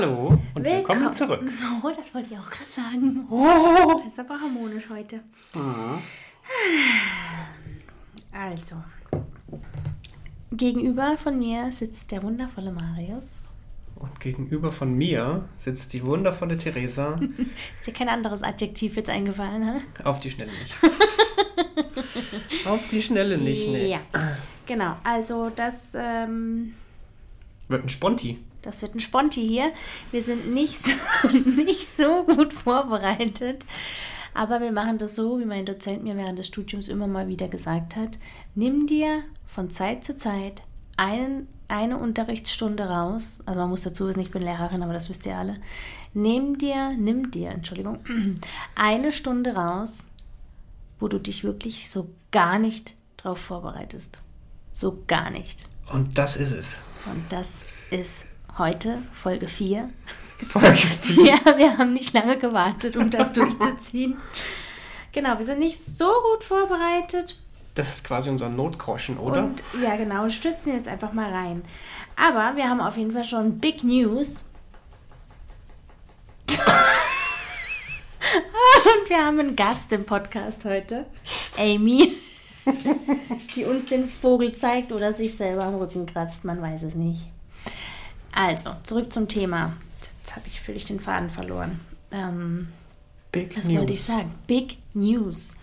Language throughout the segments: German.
Hallo und willkommen, zurück. Oh, das wollte ich auch gerade sagen. Oh. Das ist aber harmonisch heute. Mhm. Also, gegenüber von mir sitzt der wundervolle Marius. Und gegenüber von mir sitzt die wundervolle Theresa. ist dir kein anderes Adjektiv jetzt eingefallen, ne? Auf die Schnelle nicht. Auf die Schnelle nicht, ne? Ja, genau. Also das ähm, wird ein Sponti. Das wird ein Sponti hier. Wir sind nicht so, nicht so gut vorbereitet. Aber wir machen das so, wie mein Dozent mir während des Studiums immer mal wieder gesagt hat. Nimm dir von Zeit zu Zeit einen, eine Unterrichtsstunde raus. Also man muss dazu wissen, ich bin Lehrerin, aber das wisst ihr alle. Nimm dir, nimm dir, Entschuldigung, eine Stunde raus, wo du dich wirklich so gar nicht drauf vorbereitest. So gar nicht. Und das ist es. Und das ist heute Folge 4. Folge 4? ja, wir haben nicht lange gewartet, um das durchzuziehen. Genau, wir sind nicht so gut vorbereitet. Das ist quasi unser Notgroschen, oder? Und, ja, genau, stützen jetzt einfach mal rein. Aber wir haben auf jeden Fall schon Big News. und wir haben einen Gast im Podcast heute, Amy, die uns den Vogel zeigt oder sich selber am Rücken kratzt, man weiß es nicht. Also, zurück zum Thema. Jetzt habe ich völlig den Faden verloren. Ähm, Big was News. wollte ich sagen? Big News.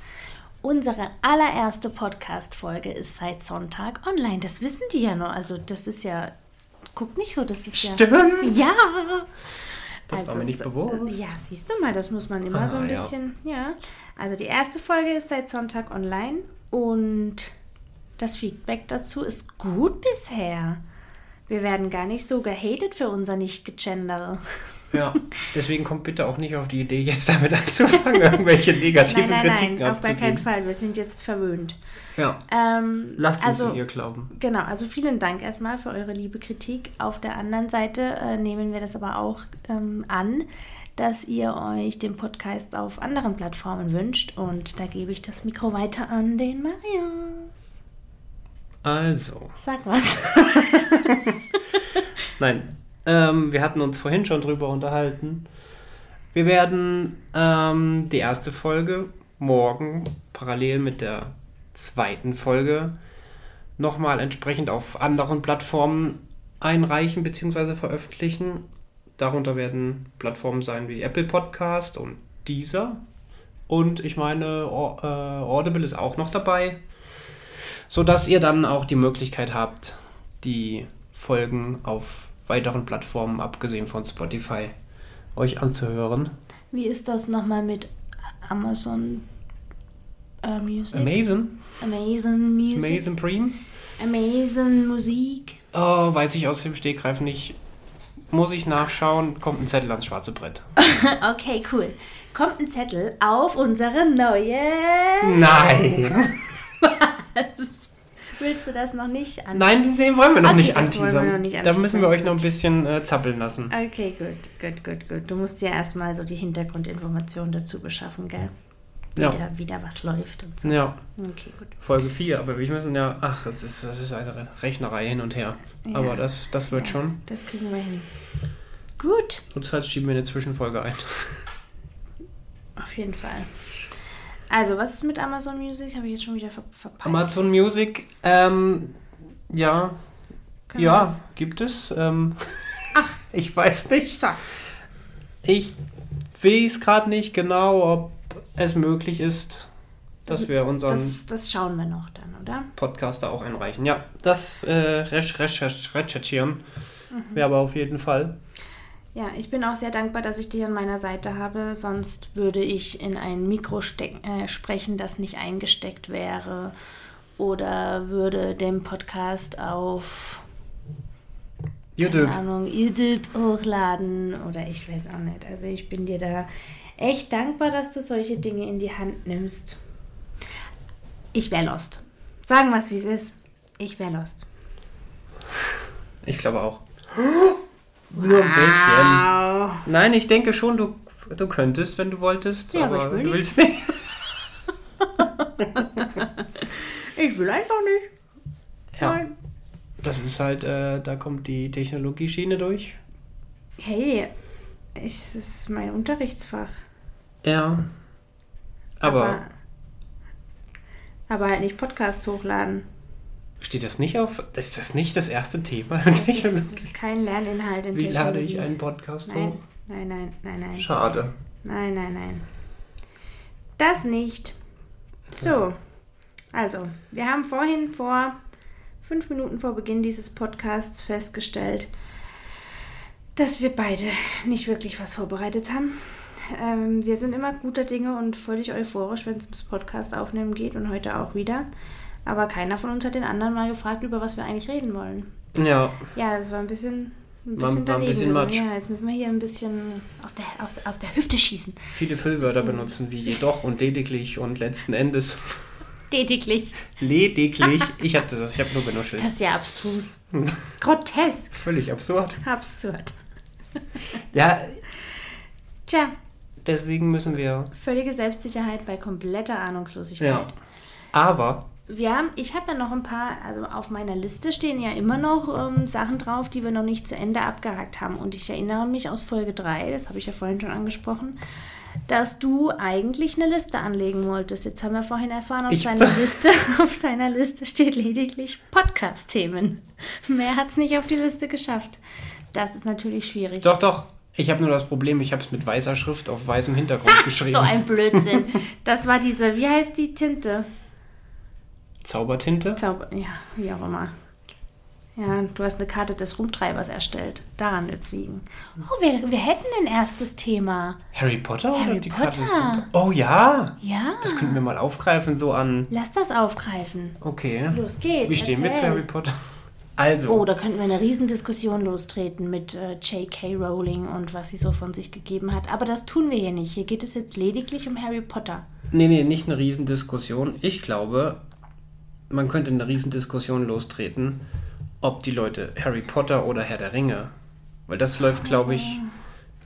Unsere allererste Podcast-Folge ist seit Sonntag online. Das wissen die ja noch. Also, das ist ja. Guck nicht so, das ist Stimmt. ja. Ja! Das also war mir nicht bewusst. Ja, siehst du mal, das muss man immer Ah, so ein ja. bisschen. Ja. Also, die erste Folge ist seit Sonntag online und das Feedback dazu ist gut bisher. Wir werden gar nicht so gehatet für unser Nicht-Gegendere. Ja, deswegen kommt bitte auch nicht auf die Idee, jetzt damit anzufangen, irgendwelche negativen Nein, nein, Kritiken nein, auf gar keinen. Fall. Wir sind jetzt verwöhnt. Ja, Ähm, lasst uns also, in ihr glauben. Genau, also vielen Dank erstmal für eure liebe Kritik. Auf der anderen Seite äh, nehmen wir das aber auch ähm, an, dass ihr euch den Podcast auf anderen Plattformen wünscht. Und da gebe ich das Mikro weiter an den Marius. Also, Sag was. nein, ähm, wir hatten uns vorhin schon drüber unterhalten. Wir werden ähm, die erste Folge morgen parallel mit der zweiten Folge nochmal entsprechend auf anderen Plattformen einreichen bzw. veröffentlichen. Darunter werden Plattformen sein wie Apple Podcast und Deezer. Und ich meine, äh, Audible ist auch noch dabei, sodass ihr dann auch die Möglichkeit habt, die Folgen auf weiteren Plattformen, abgesehen von Spotify, euch anzuhören. Wie ist das nochmal mit Amazon äh, Music? Amazon, Amazon Music. Amazon Prime. Amazon Musik. Oh, weiß ich aus dem Stegreif nicht. Muss ich nachschauen, kommt ein Zettel ans schwarze Brett. Okay, cool. Kommt ein Zettel auf unsere neue. Nein! Willst du das noch nicht an? Nein, den- wollen wir noch Okay, nicht anteasern. nicht da anteasern, müssen wir euch noch ein gut. bisschen äh, zappeln lassen. Okay, gut, gut, gut, gut. Du musst ja erstmal so die Hintergrundinformationen dazu beschaffen, gell? Wie, Ja. da, wie da was läuft und so. Ja, Okay, gut. Folge 4, aber wir müssen ja. Ach, das ist, das ist eine Rechnerei hin und her. Ja. Aber das, das wird Ja, schon. Das kriegen wir hin. Gut, Notfalls schieben wir eine Zwischenfolge ein. auf jeden Fall. Also, was ist mit Amazon Music? Habe ich jetzt schon wieder ver verpackt. Amazon Music, ähm, ja, Können ja, gibt es. Ähm, Ach. ich weiß nicht. Ich weiß gerade nicht genau, ob es möglich ist, dass wir unseren Das, das schauen wir noch dann, oder? Podcaster auch einreichen. Ja, das äh, recherch recherch recherchieren Mhm. wir aber auf jeden Fall. Ja, ich bin auch sehr dankbar, dass ich dich an meiner Seite habe. Sonst würde ich in ein Mikro äh, sprechen, das nicht eingesteckt wäre. Oder würde den Podcast auf YouTube. keine Ahnung, YouTube hochladen. Oder ich weiß auch nicht. Also ich bin dir da echt dankbar, dass du solche Dinge in die Hand nimmst. Ich wäre lost. Sagen wir es, wie es ist. Ich wäre lost. Ich glaube auch. Nur ein bisschen. Nein, ich denke schon, du, du könntest, wenn du wolltest, Ja, aber aber, ich will du willst nicht. Ich will einfach nicht. Ja, Nein. das ist halt, äh, da kommt die Technologieschiene durch. Hey, es ist mein Unterrichtsfach. Ja. Aber, aber, aber halt nicht Podcast hochladen. Steht das nicht auf? Ist das nicht das erste Thema? Das ist kein Lerninhalt in Wie lade ich einen Podcast Nein, hoch? nein, nein, nein, nein. Schade. Nein, nein, nein. Das nicht. So, also, wir haben vorhin vor fünf Minuten vor Beginn dieses Podcasts festgestellt, dass wir beide nicht wirklich was vorbereitet haben. Ähm, wir sind immer guter Dinge und völlig euphorisch, wenn es ums Podcast aufnehmen geht und heute auch wieder. Aber keiner von uns hat den anderen mal gefragt, über was wir eigentlich reden wollen. Ja, Ja, das war ein bisschen, ein War- bisschen war ein daneben. bisschen. Matsch. Ja, jetzt müssen wir hier ein bisschen aus der, aus, aus der Hüfte schießen. viele Füllwörter benutzen wie jedoch und lediglich und letzten Endes. Lediglich. Lediglich. Ich hatte das, ich habe nur genuschelt. Das ist ja abstrus. Grotesk. Völlig absurd. Absurd. Ja, Tja, deswegen müssen wir. völlige Selbstsicherheit bei kompletter Ahnungslosigkeit. Ja. Aber Wir haben, ich habe ja noch ein paar, also auf meiner Liste stehen ja immer noch ähm, Sachen drauf, die wir noch nicht zu Ende abgehakt haben. Und ich erinnere mich aus Folge 3, das habe ich ja vorhin schon angesprochen, dass du eigentlich eine Liste anlegen wolltest. Jetzt haben wir vorhin erfahren, auf Ich- seiner Liste, auf seiner Liste steht lediglich Podcast-Themen. Mehr hat es nicht auf die Liste geschafft. Das ist natürlich schwierig. doch, doch. Ich habe nur das Problem, ich habe es mit weißer Schrift auf weißem Hintergrund geschrieben. So ein Blödsinn. Das war diese, wie heißt die Tinte? Zaubertinte? Zauber, ja, wie auch immer. Ja, du hast eine Karte des Rumtreibers erstellt. Daran wird es liegen. Oh, wir, wir hätten ein erstes Thema. Harry Potter oder Harry die Karte des Potter. Runter- Oh ja! Ja, Das könnten wir mal aufgreifen, so an. lass das aufgreifen. Okay. Los geht's. Wie stehen wir zu erzähl. Harry Potter? Also, Oh, da könnten wir eine Riesendiskussion lostreten mit äh, J.K. Rowling und was sie so von sich gegeben hat. Aber das tun wir hier nicht. Hier geht es jetzt lediglich um Harry Potter. nee, nee, nicht eine Riesendiskussion. Ich glaube, man könnte eine Riesendiskussion lostreten, ob die Leute Harry Potter oder Herr der Ringe. Weil das läuft, glaube ich,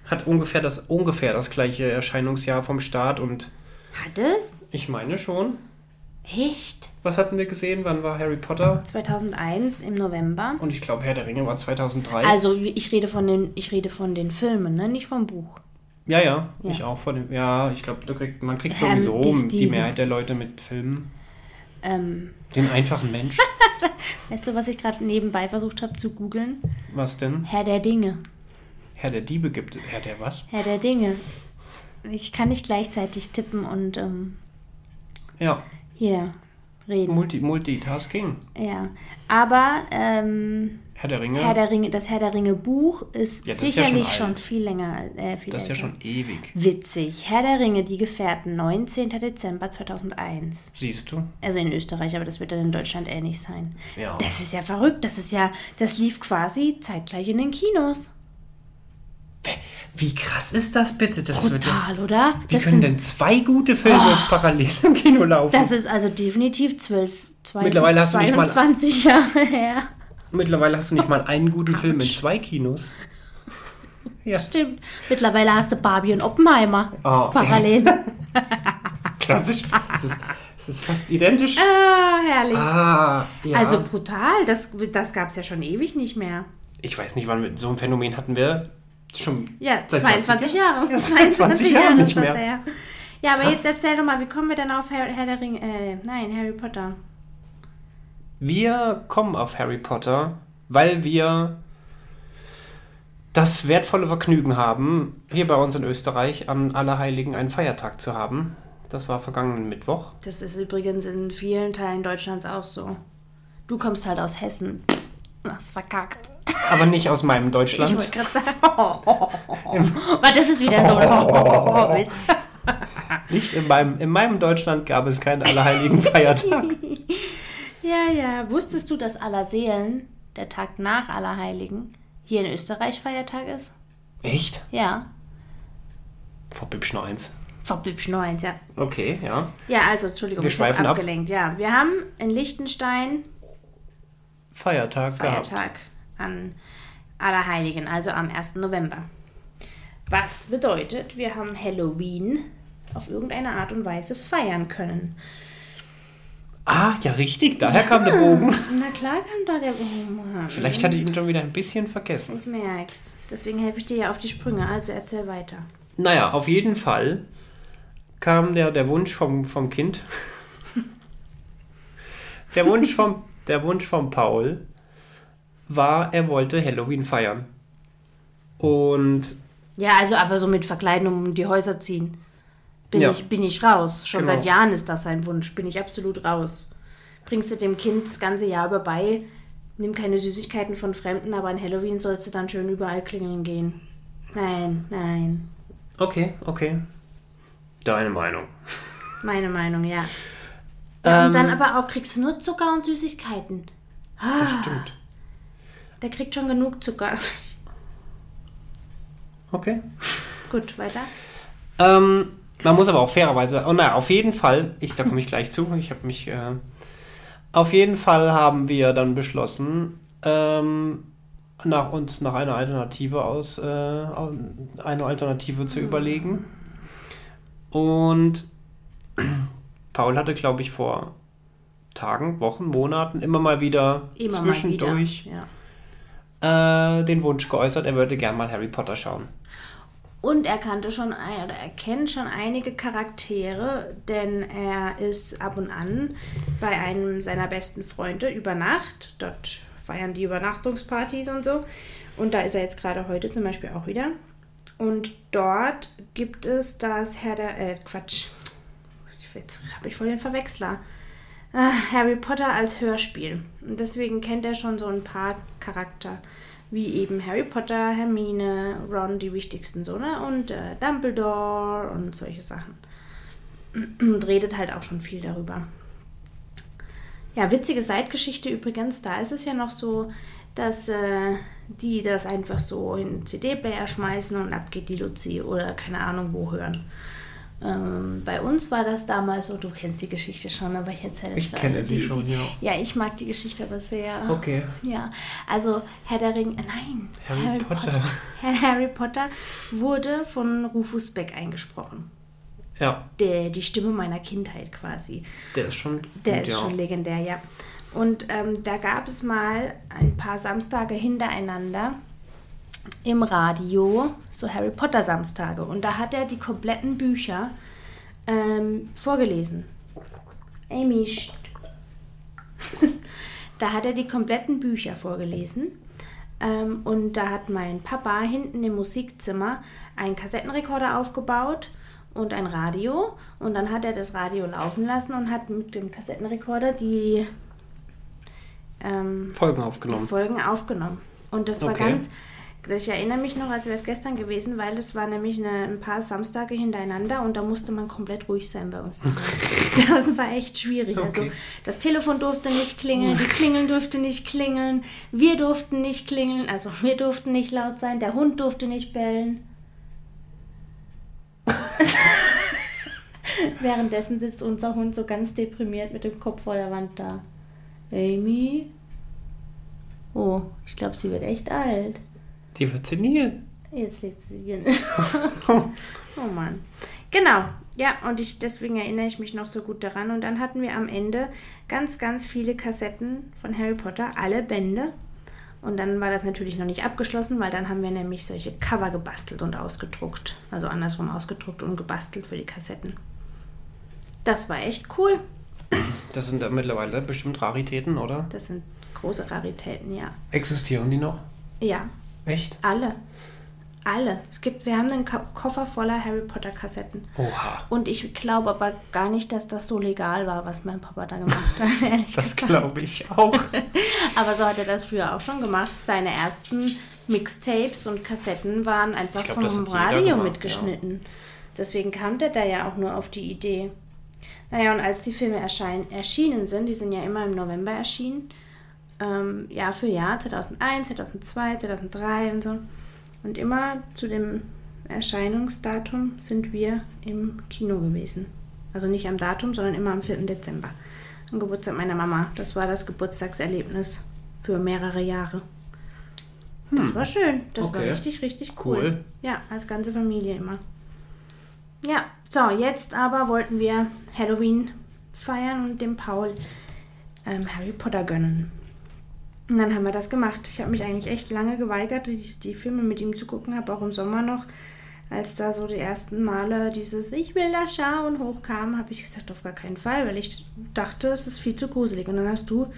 hat ungefähr das, ungefähr das gleiche Erscheinungsjahr vom Start und Hat es? ich meine schon. Echt? Was hatten wir gesehen? Wann war Harry Potter? 2001 im November. Und ich glaube, Herr der Ringe war 2003. Also ich rede von den, ich rede von den Filmen, ne? nicht vom Buch. ja, ja, Ja. ich auch von dem. Ja, ich glaube, kriegt, man kriegt Ähm, sowieso die- die, die- die- Mehrheit der Leute mit Filmen. Ähm, Den einfachen Mensch. weißt du, was ich gerade nebenbei versucht habe zu googeln? Was denn? Herr der Dinge. Herr der Diebe gibt. Herr der was? Herr der Dinge. Ich kann nicht gleichzeitig tippen und ähm, Ja, hier reden. Multi Multitasking. Ja. Aber ähm, Herr der Ringe. Herr der Ringe, das Herr der Ringe Buch ist Ja, das ist ja schon sicherlich schon, viel länger, äh, viel das ist ja älter. schon ewig. Witzig. Herr der Ringe, die Gefährten, 19. Dezember 2001. Siehst du? Also in Österreich, aber das wird dann in Deutschland ähnlich sein. Ja. Das ist ja verrückt. Das ist ja, das lief quasi zeitgleich in den Kinos. Wie krass ist das bitte? Das wird ja, Brutal, oder? wie Das, können sind, denn zwei gute Filme parallel im Kino laufen? das ist also definitiv 12, zwei, Mittlerweile hast du nicht mal- 22 Jahre her. Mittlerweile hast du nicht mal einen guten Film in zwei Kinos. Ja, Stimmt. Mittlerweile hast du Barbie und Oppenheimer Oh. parallel. klassisch. Es ist, es ist fast identisch. ah, herrlich. Ah, ja. Also brutal. Das, das gab es ja schon ewig nicht mehr. ich weiß nicht, wann wir so ein Phänomen hatten wir schon Ja, seit 22 Jahre. Ja, 22 Jahre nicht ist das mehr. her. Ja, aber Krass. jetzt erzähl doch mal, wie kommen wir denn auf Herr, Herr der Ringe? Äh, nein, Harry Potter. Wir kommen auf Harry Potter, weil wir das wertvolle Vergnügen haben, hier bei uns in Österreich an Allerheiligen einen Feiertag zu haben. Das war vergangenen Mittwoch. Das ist übrigens in vielen Teilen Deutschlands auch so. Du kommst halt aus Hessen. Hast verkackt. Aber nicht aus meinem Ich Deutschland. wollte gerade sagen. Aber das ist wieder so ein Witz. Nicht in meinem, in meinem Deutschland gab es keinen Allerheiligen Feiertag. Ja, ja. Wusstest du, dass Allerseelen, der Tag nach Allerheiligen, hier in Österreich Feiertag ist? Echt? Ja. Vor Bibsch 1. Verbübsch 9, ja. Okay, ja. Ja, also, Entschuldigung, Wir schweifen ab. abgelenkt. Ja, wir haben in Liechtenstein Feiertag, gehabt. Feiertag an Allerheiligen, also am 1. November. Was bedeutet, wir haben Halloween auf irgendeine Art und Weise feiern können. Ah, ja, richtig. Daher kam der Bogen. Na klar kam da der Bogen. Vielleicht hatte ich ihn schon wieder ein bisschen vergessen. Ich merk's. Deswegen helfe ich dir ja auf die Sprünge. Also erzähl weiter. Naja, auf jeden Fall kam der, der Wunsch vom, vom Kind. der, Wunsch vom, der Wunsch von Paul war, er wollte Halloween feiern. Und Ja, also aber so mit Verkleiden um die Häuser ziehen. Bin, Ja. ich, bin ich raus. Schon Genau. seit Jahren ist das sein Wunsch. Bin ich absolut raus. Bringst du dem Kind das ganze Jahr über bei, nimm keine Süßigkeiten von Fremden, aber an Halloween sollst du dann schön überall klingeln gehen. Nein, nein. okay, okay. Deine Meinung. Meine Meinung, ja. ja Ähm, und dann aber auch kriegst du nur Zucker und Süßigkeiten. Das stimmt. Der kriegt schon genug Zucker. Okay. Gut, weiter. Ähm, man muss aber auch fairerweise, oh naja, auf jeden Fall, ich, da komme ich gleich zu, ich habe mich, äh, auf jeden Fall haben wir dann beschlossen, ähm, nach uns nach einer Alternative aus, äh, eine Alternative zu überlegen. Und Paul hatte, glaube ich, vor Tagen, Wochen, Monaten immer mal wieder Immer zwischendurch mal wieder. Ja. äh, den Wunsch geäußert, er würde gern mal Harry Potter schauen. Und er kannte schon ein, oder er kennt schon einige Charaktere, denn er ist ab und an bei einem seiner besten Freunde über Nacht. Dort feiern die Übernachtungspartys und so. Und da ist er jetzt gerade heute zum Beispiel auch wieder. Und dort gibt es das Herr der. Äh, Quatsch. Jetzt habe ich voll den Verwechsler. Ah, Harry Potter als Hörspiel. Und deswegen kennt er schon so ein paar Charakter. Wie eben Harry Potter, Hermine, Ron, die wichtigsten so, ne? Und äh, Dumbledore und solche Sachen. Und redet halt auch schon viel darüber. Ja, witzige Seitgeschichte übrigens, da ist es ja noch so, dass äh, die das einfach so in einen CD-Player schmeißen und ab geht die Luzi oder keine Ahnung wo hören. Ähm, bei uns war das damals so, du kennst die Geschichte schon, aber ich erzähle es Ich kenne sie die, schon, die, ja. Ja, ich mag die Geschichte aber sehr. Okay. Ja, also Herr der Ring, äh, nein, Harry Potter. Herr Harry Potter wurde von Rufus Beck eingesprochen. Ja, Der, die Stimme meiner Kindheit quasi. der ist schon. Der gut, ist ja. schon legendär, ja. Und ähm, da gab es mal ein paar Samstage hintereinander im Radio, so Harry Potter Samstage. Und da hat er die kompletten Bücher ähm, vorgelesen. Amy, da hat er die kompletten Bücher vorgelesen. Ähm, und da hat mein Papa hinten im Musikzimmer einen Kassettenrekorder aufgebaut und ein Radio. Und dann hat er das Radio laufen lassen und hat mit dem Kassettenrekorder die, ähm, Folgen die aufgenommen. Folgen aufgenommen. Und das war Okay. ganz. Ich erinnere mich noch, als wäre es gestern gewesen, weil es war nämlich eine, ein paar Samstage hintereinander und da musste man komplett ruhig sein bei uns. das war echt schwierig. Also Okay. das Telefon durfte nicht klingeln, die Klingeln durfte nicht klingeln, wir durften nicht klingeln, also wir durften nicht laut sein, der Hund durfte nicht bellen. Währenddessen sitzt unser Hund so ganz deprimiert mit dem Kopf vor der Wand da. Amy? Oh, ich glaube, sie wird echt alt. Die wird senil. Jetzt liegt sie hier. oh Mann. Genau. Ja, und ich, deswegen erinnere ich mich noch so gut daran. Und dann hatten wir am Ende ganz, ganz viele Kassetten von Harry Potter, alle Bände. Und dann war das natürlich noch nicht abgeschlossen, weil dann haben wir nämlich solche Cover gebastelt und ausgedruckt. Also andersrum ausgedruckt und gebastelt für die Kassetten. Das war echt cool. Das sind dann mittlerweile bestimmt Raritäten, oder? Das sind große Raritäten, ja. Existieren die noch? Ja, Echt? alle. Alle. Es gibt, wir haben einen Ko Koffer voller Harry Potter Kassetten. Oha. Und ich glaube aber gar nicht, dass das so legal war, was mein Papa da gemacht hat, ehrlich Das gesagt. glaube ich auch. Aber so hat er das früher auch schon gemacht. Seine ersten Mixtapes und Kassetten waren einfach glaub, vom Radio gemacht, mitgeschnitten. Deswegen kam der da ja auch nur auf die Idee. Naja, und als die Filme erschein, erschienen sind, die sind ja immer im November erschienen, ähm, Jahr für Jahr, 2001, 2002, 2003 und so. Und immer zu dem Erscheinungsdatum sind wir im Kino gewesen. Also nicht am Datum, sondern immer am 4. Dezember. Am Geburtstag meiner Mama. Das war das Geburtstagserlebnis für mehrere Jahre. Das war schön. Das war Okay. richtig, richtig cool. Cool. Ja, als ganze Familie immer. Ja, so, jetzt aber wollten wir Halloween feiern und dem Paul ähm, Harry Potter gönnen. Und dann haben wir das gemacht. Ich habe mich eigentlich echt lange geweigert, die, die Filme mit ihm zu gucken, habe auch im Sommer noch, als da so die ersten Male dieses Ich will das schauen hochkam, habe ich gesagt, auf gar keinen Fall, weil ich dachte, es ist viel zu gruselig. Und dann hast du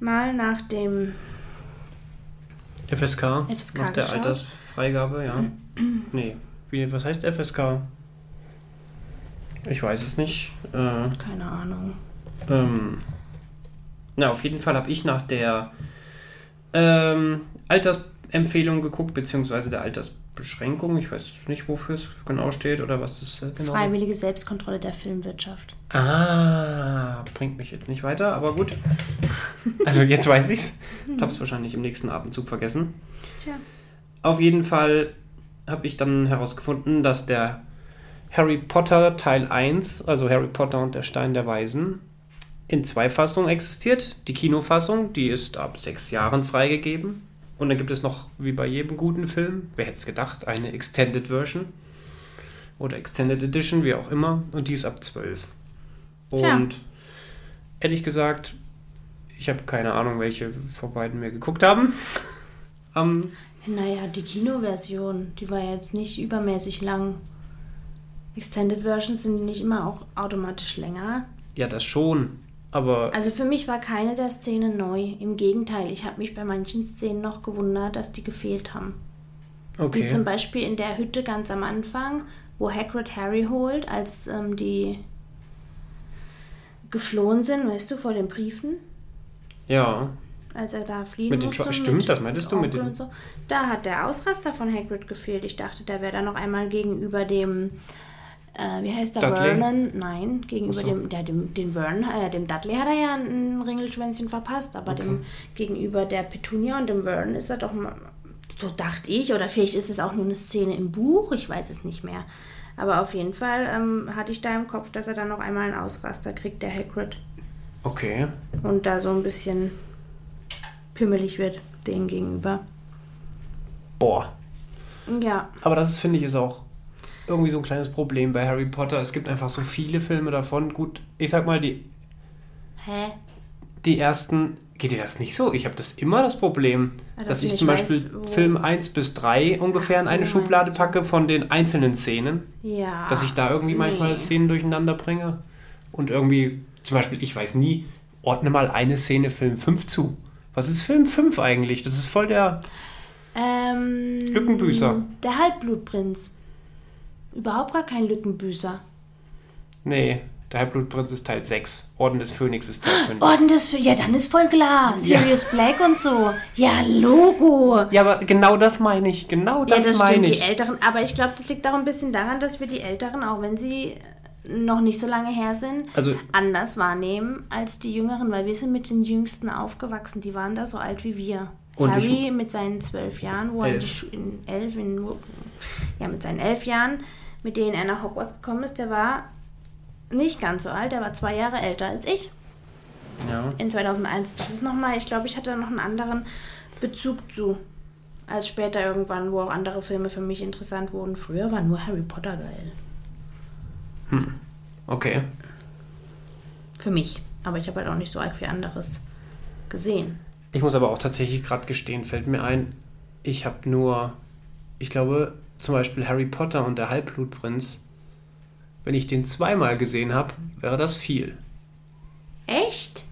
mal nach dem FSK, FSK nach der geschaut? Altersfreigabe, ja. nee, wie, was heißt FSK? Ich weiß es nicht. Äh, keine Ahnung. ähm, na, auf jeden Fall habe ich nach der ähm, Altersempfehlung geguckt, beziehungsweise der Altersbeschränkung. Ich weiß nicht, wofür es genau steht oder was das äh, genau Freiwillige Selbstkontrolle der Filmwirtschaft. Ah, bringt mich jetzt nicht weiter, aber gut. Also jetzt weiß ich's. Ich habe es wahrscheinlich im nächsten Abendzug vergessen. Tja. Auf jeden Fall habe ich dann herausgefunden, dass der Harry Potter Teil 1, also Harry Potter und der Stein der Weisen, in zwei Fassungen existiert. Die Kinofassung, die ist ab sechs Jahren freigegeben. Und dann gibt es noch, wie bei jedem guten Film, wer hätte es gedacht, eine Extended Version oder Extended Edition, wie auch immer. Und die ist ab 12. Und Tja. ehrlich gesagt, ich habe keine Ahnung, welche von beiden wir geguckt haben. Ähm, Naja, die Kinoversion, die war jetzt nicht übermäßig lang. Extended Versions sind nicht immer auch automatisch länger. ja, das schon. Aber Also für mich war keine der Szenen neu. Im Gegenteil, ich habe mich bei manchen Szenen noch gewundert, dass die gefehlt haben. Wie zum okay. Beispiel in der Hütte ganz am Anfang, wo Hagrid Harry holt, als ähm, die geflohen sind, weißt du, vor den Briefen, Ja, als er da fliehen Mit den musste. Stimmt, das meintest du mit den- und so. Da hat der Ausraster von Hagrid gefehlt. Ich dachte, der wäre da noch einmal gegenüber dem, äh, wie heißt der, Dudley? Vernon? Nein, gegenüber so. dem, der, dem, den Vernon, äh, dem Dudley hat er ja ein Ringelschwänzchen verpasst, aber Okay. dem gegenüber der Petunia und dem Vernon ist er doch mal, so dachte ich, oder vielleicht ist es auch nur eine Szene im Buch, ich weiß es nicht mehr. Aber auf jeden Fall ähm, hatte ich da im Kopf, dass er dann noch einmal einen Ausraster kriegt, der Hagrid. okay. Und da so ein bisschen pimmelig wird, denen gegenüber. Boah. Ja, Aber das ist, finde ich, ist auch irgendwie so ein kleines Problem bei Harry Potter. Es gibt einfach so viele Filme davon. Gut, ich sag mal, die, hä? die ersten. Geht dir das nicht so? Ich habe das immer das Problem, Ja, dass ich zum Beispiel weißt, Film 1 bis 3 ungefähr Ach in so, eine Schublade packe von den einzelnen Szenen. Ja. dass ich da irgendwie manchmal nee. Szenen durcheinander bringe. Und irgendwie, zum Beispiel, ich weiß nie, ordne mal eine Szene Film 5 zu. Was ist Film 5 eigentlich? Das ist voll der. Ähm, Lückenbüßer. Der Halbblutprinz. Überhaupt gar kein Lückenbüßer. Nee, der Halbblutprinz ist Teil 6. Orden des Phönix ist Teil 5. Orden des für Ja, dann ist voll klar. Sirius Black und so. Ja, Logo. Ja, aber genau das meine ich. Genau Ja, das, das meine stimmt, die ich. Älteren. Aber ich glaube, das liegt auch ein bisschen daran, dass wir die Älteren, auch wenn sie noch nicht so lange her sind, Also, anders wahrnehmen als die Jüngeren, weil wir sind mit den Jüngsten aufgewachsen. Die waren da so alt wie wir. Und ich- Harry mit seinen zwölf Jahren, wo er Elf. Schu- in elf, in, ja, mit seinen elf Jahren, mit denen er nach Hogwarts gekommen ist, der war nicht ganz so alt, der war zwei Jahre älter als ich ja. in 2001. Das ist nochmal, ich glaube, ich hatte da noch einen anderen Bezug zu. Als später irgendwann, wo auch andere Filme für mich interessant wurden. Früher war nur Harry Potter geil. Okay. Für mich. Aber ich habe halt auch nicht so arg viel anderes gesehen. Ich muss aber auch tatsächlich gerade gestehen, fällt mir ein, ich habe nur, ich glaube, zum Beispiel Harry Potter und der Halbblutprinz, wenn ich den zweimal gesehen habe, wäre das viel. Echt?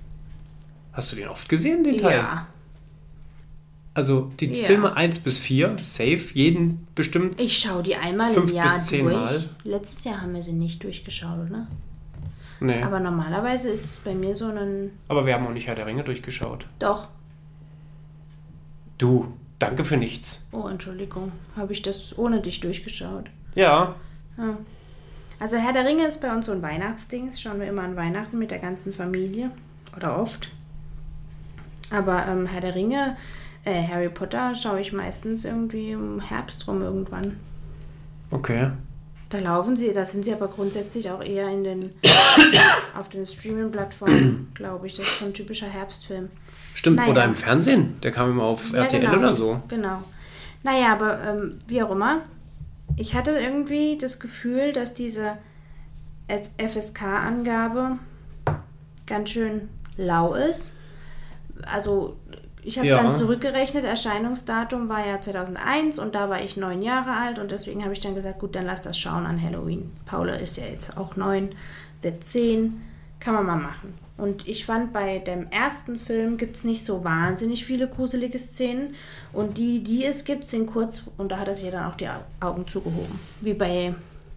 Hast du den oft gesehen, den Teil? Ja. Also die Ja. Filme 1 bis 4, safe, jeden bestimmt. Ich schaue die einmal Fünf im Jahr bis zehn durch. Mal. Letztes Jahr haben wir sie nicht durchgeschaut, oder? Nee. Aber, Aber normalerweise ist es bei mir so ein. wir haben auch nicht Herr der Ringe durchgeschaut. Doch. Du, danke für nichts. Oh, Entschuldigung. Habe ich das ohne dich durchgeschaut? Ja, Ja. Also Herr der Ringe ist bei uns so ein Weihnachtsding. Das schauen wir immer an Weihnachten mit der ganzen Familie. Oder oft. Aber ähm, Herr der Ringe, äh, Harry Potter schaue ich meistens irgendwie im Herbst rum irgendwann. okay. Da laufen sie, da sind sie aber grundsätzlich auch eher in den auf den Streaming-Plattformen, glaube ich. Das ist so ein typischer Herbstfilm. Stimmt, Naja. oder im Fernsehen. Der kam immer auf Ja, RTL genau, oder so. Genau. Naja, aber ähm, wie auch immer, ich hatte irgendwie das Gefühl, dass diese FSK-Angabe ganz schön lau ist. Also ich habe Ja. dann zurückgerechnet, Erscheinungsdatum war ja 2001 und da war ich neun Jahre alt und deswegen habe ich dann gesagt, gut, dann lass das schauen an Halloween. Paula ist ja jetzt auch neun, wird zehn, kann man mal machen. Und ich fand, bei dem ersten Film gibt es nicht so wahnsinnig viele gruselige Szenen und die, die es gibt, sind kurz und da hat er sich ja dann auch die Au- Augen zugehoben. Wie bei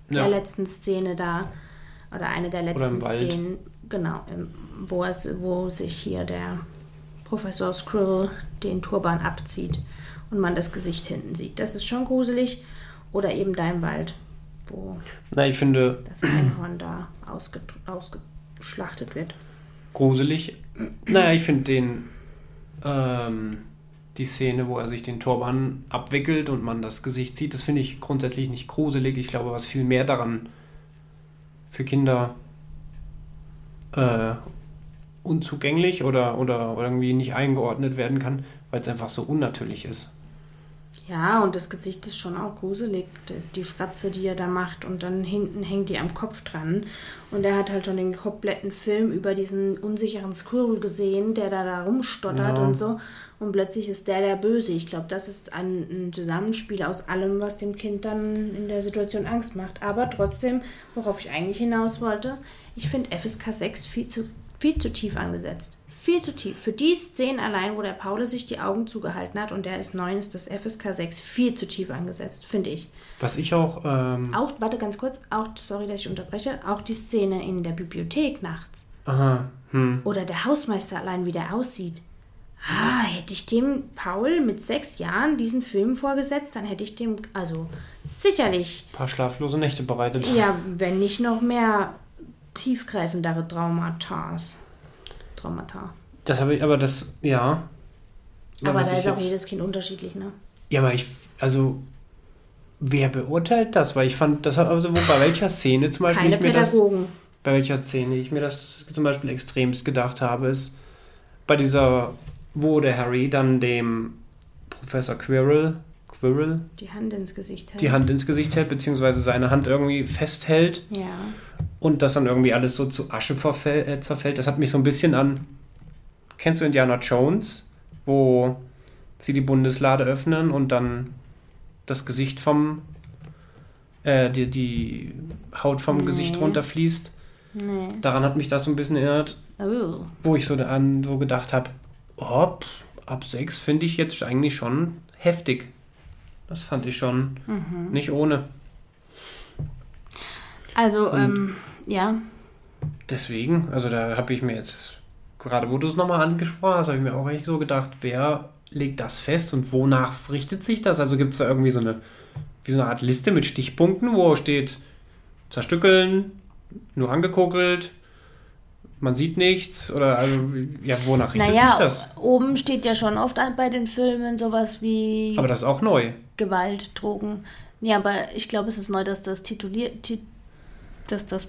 Ja. der letzten Szene da oder eine der letzten. Szenen, genau, wo, es, wo sich hier der Professor Squirrel den Turban abzieht und man das Gesicht hinten sieht. Das ist schon gruselig. Oder eben da im Wald, wo Na, ich finde das Einhorn da ausge, ausgeschlachtet wird. gruselig. Naja, ich finde den, ähm, die Szene, wo er sich den Turban abwickelt und man das Gesicht sieht, das finde ich grundsätzlich nicht gruselig. Ich glaube, was viel mehr daran für Kinder äh, unzugänglich oder, oder irgendwie nicht eingeordnet werden kann, weil es einfach so unnatürlich ist. Ja, und das Gesicht ist schon auch gruselig. Die- Fratze, die er da macht und dann hinten hängt die am Kopf dran. Und er hat halt schon den kompletten Film über diesen unsicheren Squirrel gesehen, der da, da rumstottert Ja. und so. Und plötzlich ist der der Böse. Ich glaube, das ist ein, ein Zusammenspiel aus allem, was dem Kind dann in der Situation Angst macht. Aber trotzdem, worauf ich eigentlich hinaus wollte, ich finde FSK 6 viel zu, viel zu tief angesetzt. Viel zu tief. Für die Szene allein, wo der Paule sich die Augen zugehalten hat und der ist 9, ist das FSK 6 viel zu tief angesetzt, finde ich. Was ich auch, ähm, Auch, warte ganz kurz, auch, sorry, dass ich unterbreche, auch die Szene in der Bibliothek nachts. aha, hm, Oder der Hausmeister allein, wie der aussieht. Ah, hätte ich dem Paul mit sechs Jahren diesen Film vorgesetzt, dann hätte ich dem, also sicherlich, paar schlaflose Nächte bereitet. ja, wenn nicht noch mehr tiefgreifendere Traumata. Traumata. Das habe ich, aber das, ja. Aber was da ist auch jetzt- jedes Kind unterschiedlich, ne? Ja, aber ich, also, wer beurteilt das? Weil ich fand, das hat also wo, bei welcher Szene zum Beispiel Keine ich mir das, Pädagogen. bei welcher Szene ich mir das zum Beispiel extremst gedacht habe, ist bei dieser, wo der Harry dann dem Professor Quirrell, Quirrell Die Hand ins Gesicht hält. die Hand ins Gesicht hält, beziehungsweise seine Hand irgendwie festhält Ja. Und das dann irgendwie alles so zu Asche verfäll, äh, zerfällt. Das hat mich so ein bisschen an, kennst du Indiana Jones, wo sie die Bundeslade öffnen und dann das Gesicht vom, äh, die, die Haut vom Nee. Gesicht runterfließt. Nee. Daran hat mich das so ein bisschen erinnert, Oh. wo ich so an so gedacht habe, oh, ab 6 finde ich jetzt eigentlich schon heftig. Das fand ich schon Mhm. nicht ohne. Also, ähm, ja. Deswegen, also da habe ich mir jetzt, gerade wo du es nochmal angesprochen hast, habe ich mir auch echt so gedacht, wer legt das fest und wonach richtet sich das? Also gibt es da irgendwie so eine, wie so eine Art Liste mit Stichpunkten, wo steht, zerstückeln, nur angekokelt, man sieht nichts oder also, ja, wonach richtet sich Naja, das? oben steht ja schon oft bei den Filmen sowas wie Aber das ist auch neu. Gewalt, Drogen. Ja, aber ich glaube, es ist neu, dass das tituliert, ti- dass das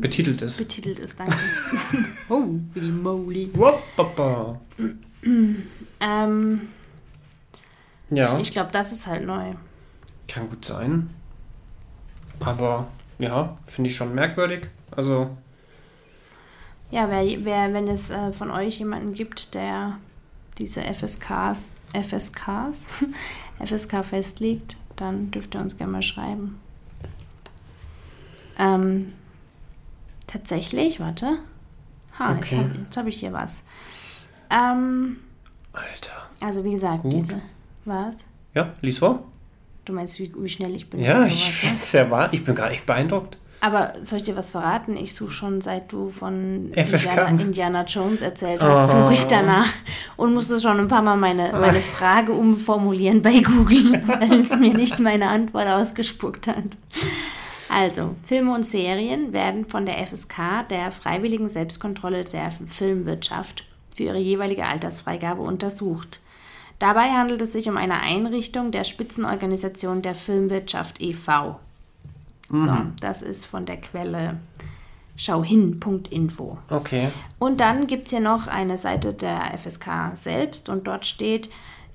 Betitelt ist. betitelt ist. Danke. Holy moly. Wopapa. Ähm, Ja, Ich glaube, das ist halt neu. kann gut sein. Aber ja, finde ich schon merkwürdig. Also Ja, wer, wer wenn es äh, von euch jemanden gibt, der diese FSKs, FSKs, FSK festlegt, dann dürft ihr uns gerne mal schreiben. Ähm, tatsächlich, warte. Ha, jetzt Okay. habe hab ich hier was. Ähm, Alter. also wie gesagt, Gut. diese. Was? Ja, lies vor. Du meinst, wie, wie schnell ich bin? Ja, oder ich sowas, ne? sehr wahr. Ich bin gerade echt beeindruckt. Aber soll ich dir was verraten? Ich suche schon, seit du von. Indiana, Indiana Jones erzählt hast, Oh. suche ich danach und musste schon ein paar Mal meine, meine Frage umformulieren bei Google, weil es mir nicht meine Antwort ausgespuckt hat. Also, Filme und Serien werden von der FSK, der Freiwilligen Selbstkontrolle der Filmwirtschaft, für ihre jeweilige Altersfreigabe untersucht. Dabei handelt es sich um eine Einrichtung der Spitzenorganisation der Filmwirtschaft e.V. So, das ist von der Quelle schauhin.info. Okay. Und dann gibt es hier noch eine Seite der FSK selbst und dort steht,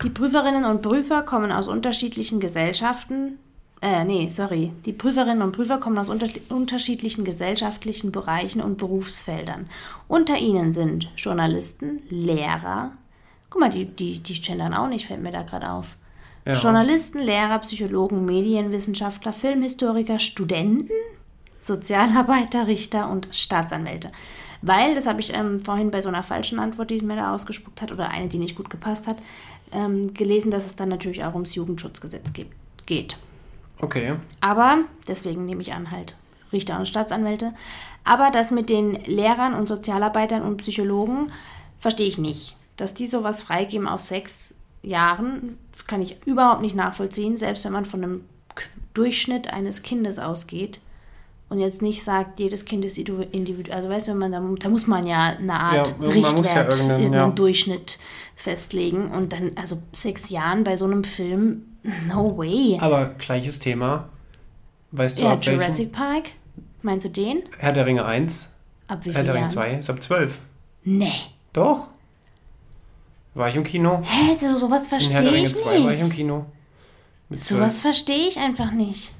die Prüferinnen und Prüfer kommen aus unterschiedlichen Gesellschaften äh, nee, sorry. Die Prüferinnen und Prüfer kommen aus unter unterschiedlichen gesellschaftlichen Bereichen und Berufsfeldern. Unter ihnen sind Journalisten, Lehrer. Guck mal, die, die, die gendern auch nicht, fällt mir da gerade auf. Ja. Journalisten, Lehrer, Psychologen, Medienwissenschaftler, Filmhistoriker, Studenten, Sozialarbeiter, Richter und Staatsanwälte. Weil, das habe ich ähm, vorhin bei so einer falschen Antwort, die mir da ausgespuckt hat, oder eine, die nicht gut gepasst hat, ähm, gelesen, dass es dann natürlich auch ums Jugendschutzgesetz geht. Okay. Aber, deswegen nehme ich an, halt Richter und Staatsanwälte. Aber das mit den Lehrern und Sozialarbeitern und Psychologen verstehe ich nicht. Dass die sowas freigeben auf sechs Jahren, kann ich überhaupt nicht nachvollziehen, selbst wenn man von einem Durchschnitt eines Kindes ausgeht. Und jetzt nicht sagt, jedes Kind ist individuell. Also weißt du, wenn man da, da muss man ja eine Art Ja, muss ja Richtwert, irgendeinen, ja. Durchschnitt festlegen. Und dann, also sechs Jahren bei so einem Film, no way. Aber gleiches Thema. Weißt du, Ja, ab? Jurassic Park. Meinst du den? Herr der Ringe 1, Ab wie Herr der Ringe Jahren? 2 ist ab 12. Nee. Doch. War ich im Kino? Hä, so, sowas In Herr der verstehe Ringe ich 2 war ich nicht. im Kino. Sowas 12. verstehe ich einfach nicht.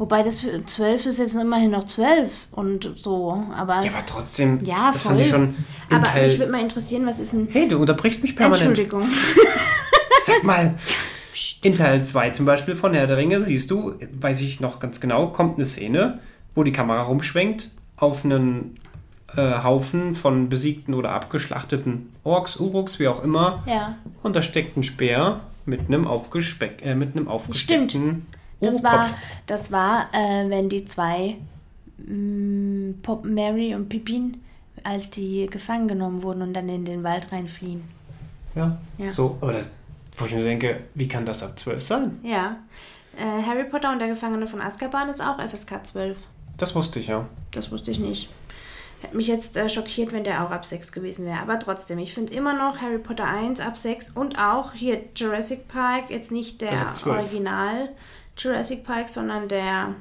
Wobei das für 12 ist jetzt immerhin noch 12 und so, aber... Ja, aber trotzdem, Ja, das fand ich voll. schon aber Teil... mich würde mal interessieren, was ist ein... hey, du unterbrichst mich permanent. Entschuldigung. Sag mal, in Teil 2 zum Beispiel von Herr der Ringe siehst du, weiß ich noch ganz genau, kommt eine Szene, wo die Kamera rumschwenkt auf einen äh, Haufen von besiegten oder abgeschlachteten Orks, Uruks, wie auch immer. Ja, Und da steckt ein Speer mit einem, aufgespeck, äh, mit einem aufgesteckten das war, Urkopf. das war äh, wenn die zwei, mh, Pop, Mary und Pippin, als die gefangen genommen wurden und dann in den Wald reinfliehen. Ja. Ja. So, aber das, wo ich mir denke, wie kann das ab 12 sein? Ja. Äh, Harry Potter und der Gefangene von Azkaban ist auch FSK 12. Das wusste ich ja. Das wusste ich nicht. Hätte mich jetzt äh, schockiert, wenn der auch ab 6 gewesen wäre. Aber trotzdem, ich finde immer noch Harry Potter 1 ab 6 und auch hier Jurassic Park, jetzt nicht der ab 12. Original Jurassic Park, sondern der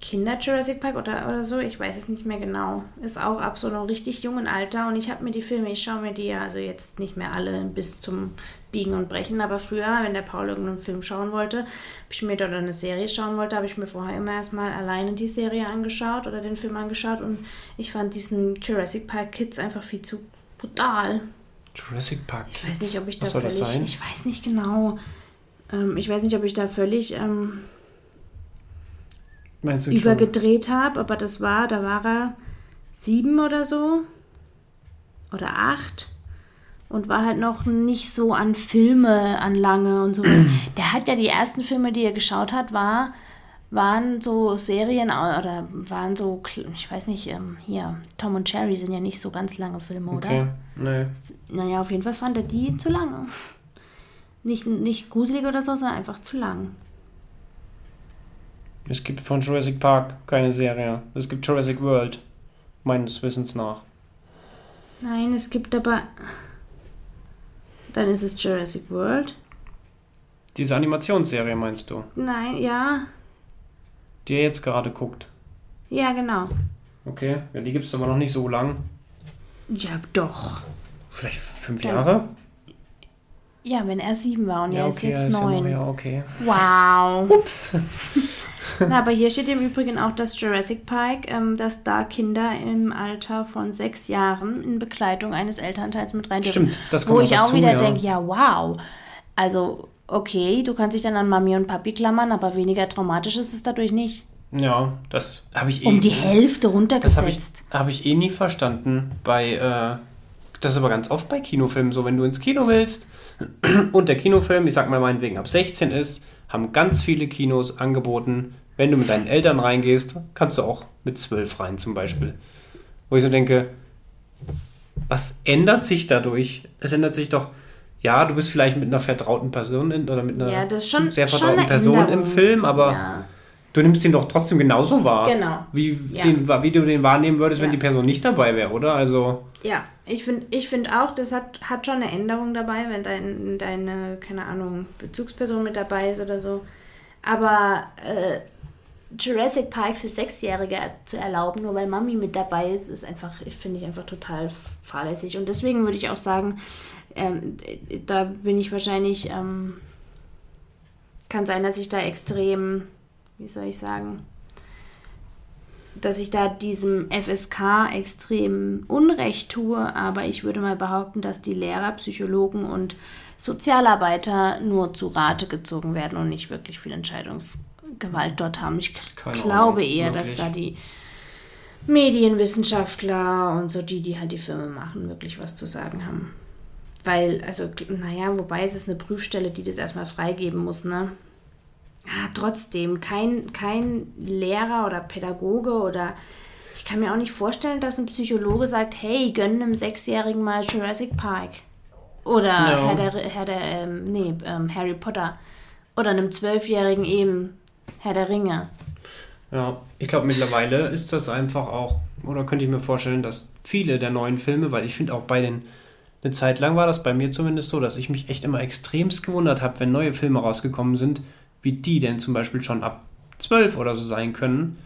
Kinder Jurassic Park oder, oder so, ich weiß es nicht mehr genau. Ist auch ab so einem richtig jungen Alter und ich habe mir die Filme, ich schaue mir die ja also jetzt nicht mehr alle bis zum Biegen und Brechen, aber früher, wenn der Paul irgendeinen Film schauen wollte, habe ich mir dort eine Serie schauen wollte, habe ich mir vorher immer erstmal alleine die Serie angeschaut oder den Film angeschaut und ich fand diesen Jurassic Park Kids einfach viel zu brutal. Jurassic Park. Ich weiß nicht, ob ich da Was soll das sein? ich weiß nicht genau, ähm, ich weiß nicht, ob ich da völlig ähm, übergedreht habe, aber das war, da war er sieben oder so oder acht und war halt noch nicht so an Filme, an lange und sowas. Der hat ja die ersten Filme, die er geschaut hat, war, waren so Serien oder waren so, ich weiß nicht, ähm, hier, Tom und Jerry sind ja nicht so ganz lange Filme, oder? Okay, nee. Naja, auf jeden Fall fand er die zu lange. Nicht, nicht gruselig oder so, sondern einfach zu lang. Es gibt von Jurassic Park keine Serie. Es gibt Jurassic World. Meines Wissens nach. Nein, es gibt aber. Dann ist es Jurassic World. Diese Animationsserie meinst du? Nein, ja. Die ihr jetzt gerade guckt. Ja, genau. Okay, ja, die gibt es aber noch nicht so lang. Ja, doch. Vielleicht fünf Ja. Jahre? Ja, wenn er sieben war und er ist okay, jetzt ist ja neun. noch, ja, okay. Wow. Ups. Na, aber hier steht im Übrigen auch, dass Jurassic Park, ähm, dass da Kinder im Alter von sechs Jahren in Begleitung eines Elternteils mit rein. Stimmt, das kommt Wo ich auch dazu, wieder ja. denke, ja, wow. Also, okay, du kannst dich dann an Mami und Papi klammern, aber weniger traumatisch ist es dadurch nicht. Ja, das habe ich eh. Um die Hälfte Das habe ich, runtergesetzt. hab ich eh nie verstanden. Bei, äh, das ist aber ganz oft bei Kinofilmen so, wenn du ins Kino willst und der Kinofilm, ich sag mal meinetwegen ab 16 ist, haben ganz viele Kinos angeboten, wenn du mit deinen Eltern reingehst, kannst du auch mit 12 rein zum Beispiel. Wo ich so denke, was ändert sich dadurch? Es ändert sich doch, ja, du bist vielleicht mit einer vertrauten Person in, oder mit einer Ja, schon- sehr vertrauten Person im Änderung. Film, aber Ja. du nimmst ihn doch trotzdem genauso wahr. Genau. Wie, Ja. den, wie du den wahrnehmen würdest, wenn die Person nicht dabei wäre, oder? Also, Ja, ich finde ich find auch, das hat, hat schon eine Änderung dabei, wenn dein, deine, keine Ahnung, Bezugsperson mit dabei ist oder so. Aber äh, Jurassic Park für Sechsjährige zu erlauben, nur weil Mami mit dabei ist, ist einfach, finde ich einfach total fahrlässig. Und deswegen würde ich auch sagen, ähm, da bin ich wahrscheinlich ähm, kann sein, dass ich da extrem, wie soll ich sagen, dass ich da diesem FSK extrem Unrecht tue, aber ich würde mal behaupten, dass die Lehrer, Psychologen und Sozialarbeiter nur zu Rate gezogen werden und nicht wirklich viel Entscheidungsgewalt dort haben. Ich Keine glaube Ahnung, eher, wirklich. dass da die Medienwissenschaftler und so die, die halt die Filme machen, wirklich was zu sagen haben. Weil, also, naja, wobei es ist eine Prüfstelle, die das erstmal freigeben muss, ne? Ja, trotzdem, kein, kein Lehrer oder Pädagoge oder ich kann mir auch nicht vorstellen, dass ein Psychologe sagt, hey, gönn einem Sechsjährigen mal Jurassic Park. Oder Ja. Herr der, Herr der ähm, nee, ähm, Harry Potter. Oder einem Zwölfjährigen eben Herr der Ringe. Ja, ich glaube mittlerweile ist das einfach auch, oder könnte ich mir vorstellen, dass viele der neuen Filme, weil ich finde auch bei den, eine Zeit lang war das bei mir zumindest so, dass ich mich echt immer extremst gewundert habe, wenn neue Filme rausgekommen sind, wie die denn zum Beispiel schon ab 12 oder so sein können.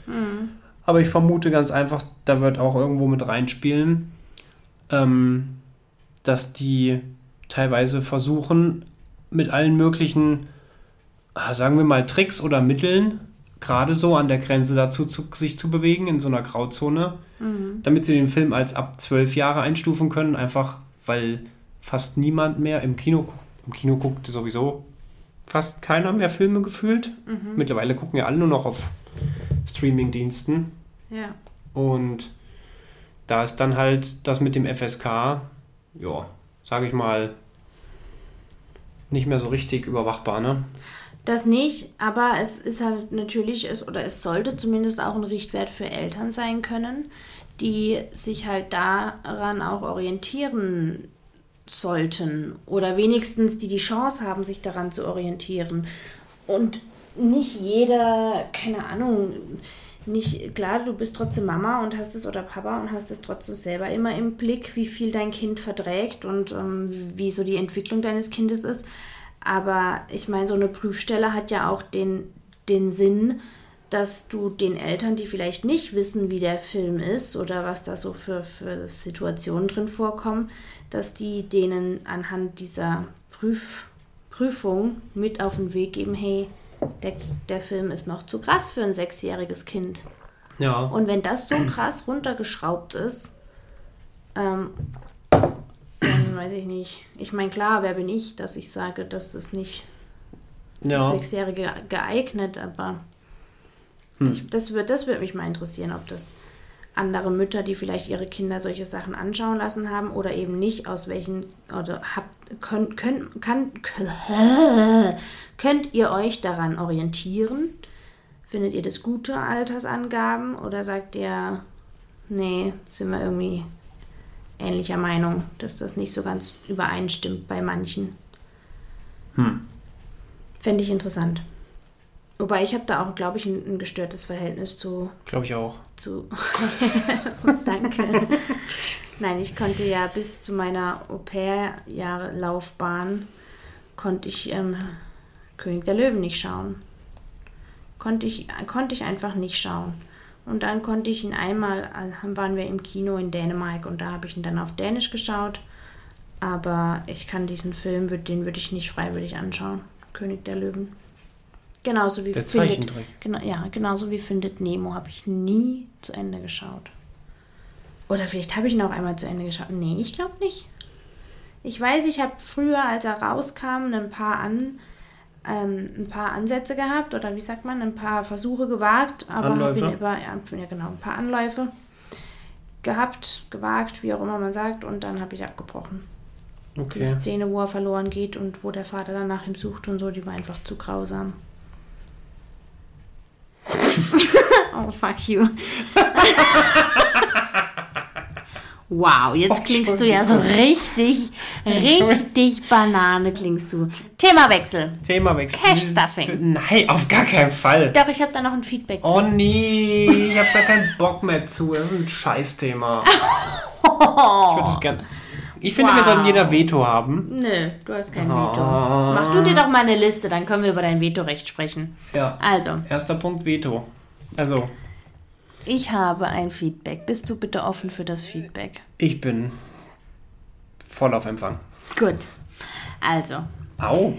Aber ich vermute ganz einfach, da wird auch irgendwo mit reinspielen, ähm, dass die teilweise versuchen, mit allen möglichen, ah, sagen wir mal, Tricks oder Mitteln, gerade so an der Grenze dazu zu, sich zu bewegen, in so einer Grauzone, damit sie den Film als ab zwölf Jahre einstufen können, einfach weil fast niemand mehr im Kino, im Kino guckt sowieso fast keiner mehr Filme gefühlt. Mittlerweile gucken ja alle nur noch auf Streaming-Diensten. Ja. Und da ist dann halt das mit dem FSK, ja, sage ich mal, nicht mehr so richtig überwachbar, ne? Das nicht, aber es ist halt natürlich, es, oder es sollte zumindest auch ein Richtwert für Eltern sein können, die sich halt daran auch orientieren sollten oder wenigstens die die Chance haben, sich daran zu orientieren. Und nicht jeder, keine Ahnung, nicht, klar, du bist trotzdem Mama und hast es oder Papa und hast es trotzdem selber immer im Blick, wie viel dein Kind verträgt und ähm, wie so die Entwicklung deines Kindes ist. Aber ich meine, so eine Prüfstelle hat ja auch den, den Sinn, dass du den Eltern, die vielleicht nicht wissen, wie der Film ist oder was da so für, für Situationen drin vorkommen, dass die denen anhand dieser Prüf, Prüfung mit auf den Weg geben, hey, der, der Film ist noch zu krass für ein sechsjähriges Kind. Ja. Und wenn das so krass runtergeschraubt ist, ähm, dann weiß ich nicht. Ich meine, klar, wer bin ich, dass ich sage, dass das nicht für ja. Sechsjährige geeignet, aber Hm. ich, das, wird, das würde mich mal interessieren, ob das andere Mütter, die vielleicht ihre Kinder solche Sachen anschauen lassen haben oder eben nicht, aus welchen, oder habt, könnt, könnt, kann, könnt ihr euch daran orientieren? Findet ihr das gute Altersangaben oder sagt ihr, nee, sind wir irgendwie ähnlicher Meinung, dass das nicht so ganz übereinstimmt bei manchen? Hm. Fände ich interessant. Wobei ich habe da auch, glaube ich, ein, ein gestörtes Verhältnis zu. Glaube ich auch. zu Danke. Nein, ich konnte ja bis zu meiner Au-pair-Laufbahn konnte ich ähm, König der Löwen nicht schauen. Konnte ich, konnte ich einfach nicht schauen. Und dann konnte ich ihn einmal, äh, waren wir im Kino in Dänemark und da habe ich ihn dann auf Dänisch geschaut. Aber ich kann diesen Film, den würde ich nicht freiwillig anschauen. König der Löwen. Genauso wie Der Findet, Zeichentrick. genau, ja, genauso wie Findet Nemo habe ich nie zu Ende geschaut. Oder vielleicht habe ich ihn auch einmal zu Ende geschaut. Nee, ich glaube nicht. Ich weiß, ich habe früher, als er rauskam, ein paar, an, ähm, ein paar Ansätze gehabt oder wie sagt man, ein paar Versuche gewagt, aber habe ihn über, ja, genau, ein paar Anläufe gehabt, gewagt, wie auch immer man sagt, und dann habe ich abgebrochen. Die Okay. Szene, wo er verloren geht und wo der Vater dann nach ihm sucht und so, die war einfach zu grausam. oh, fuck you. wow, jetzt Oh, klingst du ja so richtig, richtig Banane klingst du. Themawechsel. Themawechsel. Cash Stuffing. Nein, auf gar keinen Fall. Doch, ich habe da noch ein Feedback Oh nee, ich habe da keinen Bock mehr zu. Das ist ein Scheißthema. Ich würde das gern. Ich finde, wir Wow. sollten jeder Veto haben. Nö, du hast kein Oh. Veto. Mach du dir doch mal eine Liste, dann können wir über dein Vetorecht sprechen. Ja. Also, Erster Punkt Veto. Also, ich habe ein Feedback. Bist du bitte offen für das Feedback? ich bin voll auf Empfang. Gut. Also, Au.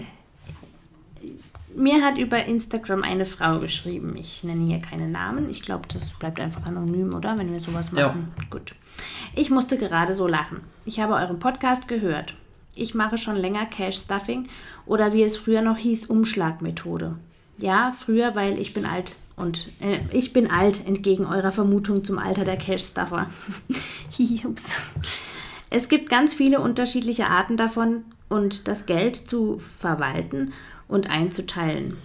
mir hat über Instagram eine Frau geschrieben. Ich nenne hier keine Namen. Ich glaube, das bleibt einfach anonym, oder? Wenn wir sowas machen. Ja. Gut. Ich musste gerade so lachen. Ich habe euren Podcast gehört. Ich mache schon länger Cash Stuffing oder wie es früher noch hieß, Umschlagmethode. Ja, früher, weil ich bin alt und äh, ich bin alt, entgegen eurer Vermutung zum Alter der Cash Stuffer. Ups. Es gibt ganz viele unterschiedliche Arten davon und das Geld zu verwalten und einzuteilen.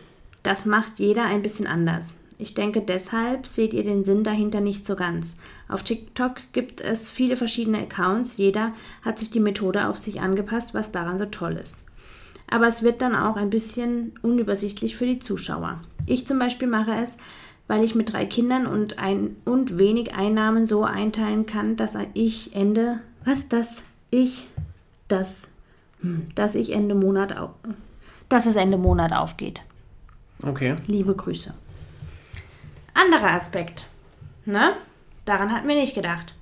Das macht jeder ein bisschen anders. Ich denke, deshalb seht ihr den Sinn dahinter nicht so ganz. Auf TikTok gibt es viele verschiedene Accounts, jeder hat sich die Methode auf sich angepasst, was daran so toll ist. Aber es wird dann auch ein bisschen unübersichtlich für die Zuschauer. Ich zum Beispiel mache es, weil ich mit drei Kindern und, ein, und wenig Einnahmen so einteilen kann, dass ich Ende, was das, ich, das, hm, dass ich Ende Monat, auf, dass es Ende Monat aufgeht. Okay. Liebe Grüße. Anderer Aspekt, ne? Daran hatten wir nicht gedacht.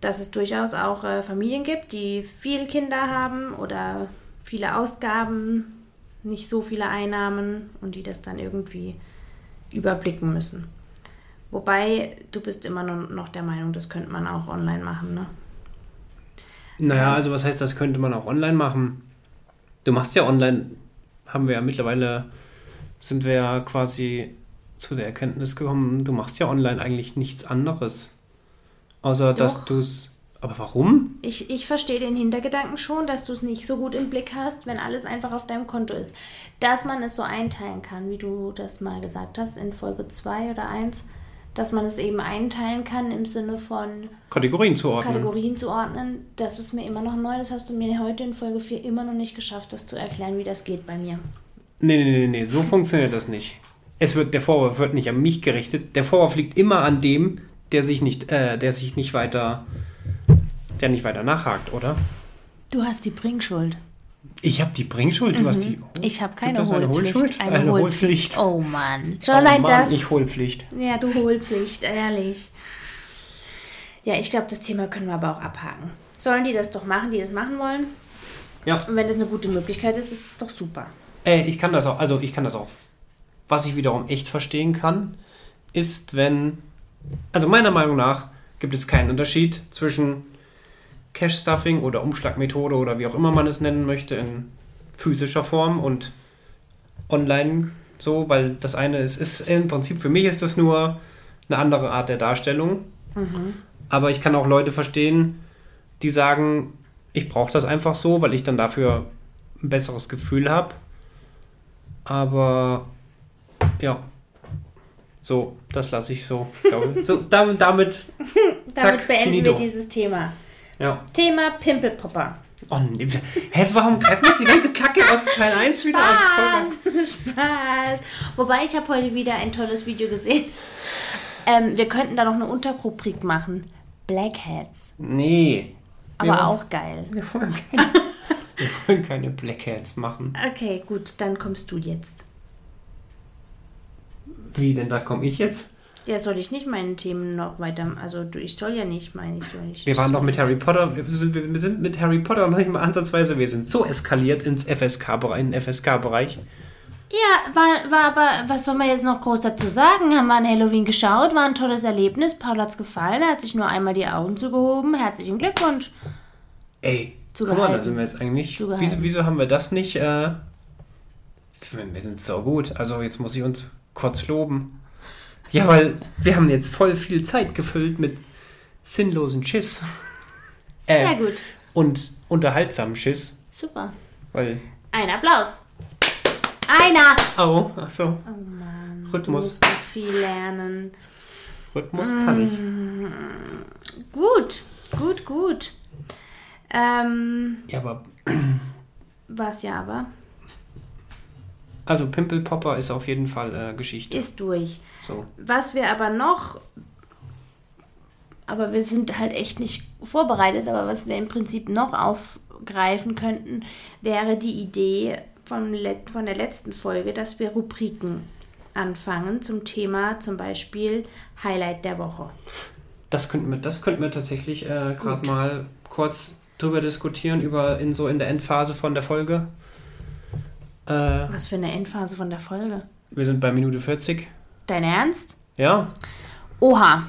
Dass es durchaus auch äh, Familien gibt, die viele Kinder haben oder viele Ausgaben, nicht so viele Einnahmen und die das dann irgendwie überblicken müssen. Wobei du bist immer noch der Meinung, das könnte man auch online machen, ne? Naja, also was heißt, das könnte man auch online machen? Du machst ja online, haben wir ja mittlerweile, sind wir ja quasi zu der Erkenntnis gekommen, du machst ja online eigentlich nichts anderes. Außer Doch. dass du es. Aber warum? Ich, ich verstehe den Hintergedanken schon, dass du es nicht so gut im Blick hast, wenn alles einfach auf deinem Konto ist. Dass man es so einteilen kann, wie du das mal gesagt hast in Folge 2 oder 1, dass man es eben einteilen kann im Sinne von Kategorien zuordnen. Kategorien zuordnen, das ist mir immer noch neu. Das hast du mir heute in Folge 4 immer noch nicht geschafft, das zu erklären, wie das geht bei mir. Nee, nee, nee, nee, so funktioniert das nicht es wird, der Vorwurf wird nicht an mich gerichtet. Der Vorwurf liegt immer an dem, der sich nicht, äh, der sich nicht weiter, der nicht weiter nachhakt, oder? Du hast die Bringschuld. Ich habe die Bringschuld, du mhm. hast die. Oh, ich habe keine Hohlpflicht. Eine Hohlschuld? Eine, eine Hohlpflicht. Oh Mann. Schon oh Mann, das. Ich Hohlpflicht. Ja, du Hohlpflicht, ehrlich. Ja, ich glaube, das Thema können wir aber auch abhaken. Sollen die das doch machen, die das machen wollen? Ja. Und wenn das eine gute Möglichkeit ist, ist das doch super. Äh, ich kann das auch, also ich kann das auch was ich wiederum echt verstehen kann, ist, wenn, also meiner Meinung nach gibt es keinen Unterschied zwischen Cash-Stuffing oder Umschlagmethode oder wie auch immer man es nennen möchte in physischer Form und online so, weil das eine ist, ist im Prinzip für mich ist das nur eine andere Art der Darstellung. Mhm. Aber ich kann auch Leute verstehen, die sagen, ich brauche das einfach so, weil ich dann dafür ein besseres Gefühl habe. Aber ja. So, das lasse ich so. so damit, damit, zack, damit beenden finito. wir dieses Thema. Ja. Thema Pimpelpopper. Oh nee. Hä, warum greifen wir jetzt die ganze Kacke aus Teil 1 wieder Spaß, Spaß. Wobei, ich habe heute wieder ein tolles Video gesehen. Ähm, wir könnten da noch eine Unterrubrik machen. Blackheads. Nee. Aber wollen, auch geil. Wir wollen, keine, wir wollen keine Blackheads machen. Okay, gut, dann kommst du jetzt. Wie denn, da komme ich jetzt? Ja, soll ich nicht meine Themen noch weiter. Also, ich soll ja nicht, meine ich, soll ich. Wir waren doch mit Harry Potter. Wir sind, wir sind mit Harry Potter noch nicht mal ansatzweise. Wir sind so eskaliert ins FSK-Bereich. FSK ja, war, war aber, was soll man jetzt noch groß dazu sagen? Haben wir an Halloween geschaut, war ein tolles Erlebnis. Paul hat es gefallen, er hat sich nur einmal die Augen zugehoben. Herzlichen Glückwunsch. Ey, guck mal, da sind wir jetzt eigentlich. Wieso, wieso haben wir das nicht? Äh, wir sind so gut. Also, jetzt muss ich uns kurz loben. Ja, weil wir haben jetzt voll viel Zeit gefüllt mit sinnlosen Schiss. Sehr äh, gut. Und unterhaltsamen Schiss. Super. Weil Ein Applaus. Einer. Oh, ach so. Oh Mann. Rhythmus. Du musst viel lernen. Rhythmus kann ich. Mm, gut, gut, gut. Ähm, ja, aber. Was ja aber? Also Pimple Popper ist auf jeden Fall äh, Geschichte. Ist durch. So. Was wir aber noch, aber wir sind halt echt nicht vorbereitet, aber was wir im Prinzip noch aufgreifen könnten, wäre die Idee von, von der letzten Folge, dass wir Rubriken anfangen zum Thema zum Beispiel Highlight der Woche. Das könnten wir, das könnten wir tatsächlich äh, gerade mal kurz drüber diskutieren, über in so in der Endphase von der Folge. Äh, Was für eine Endphase von der Folge. wir sind bei Minute 40. Dein Ernst? Ja, Oha,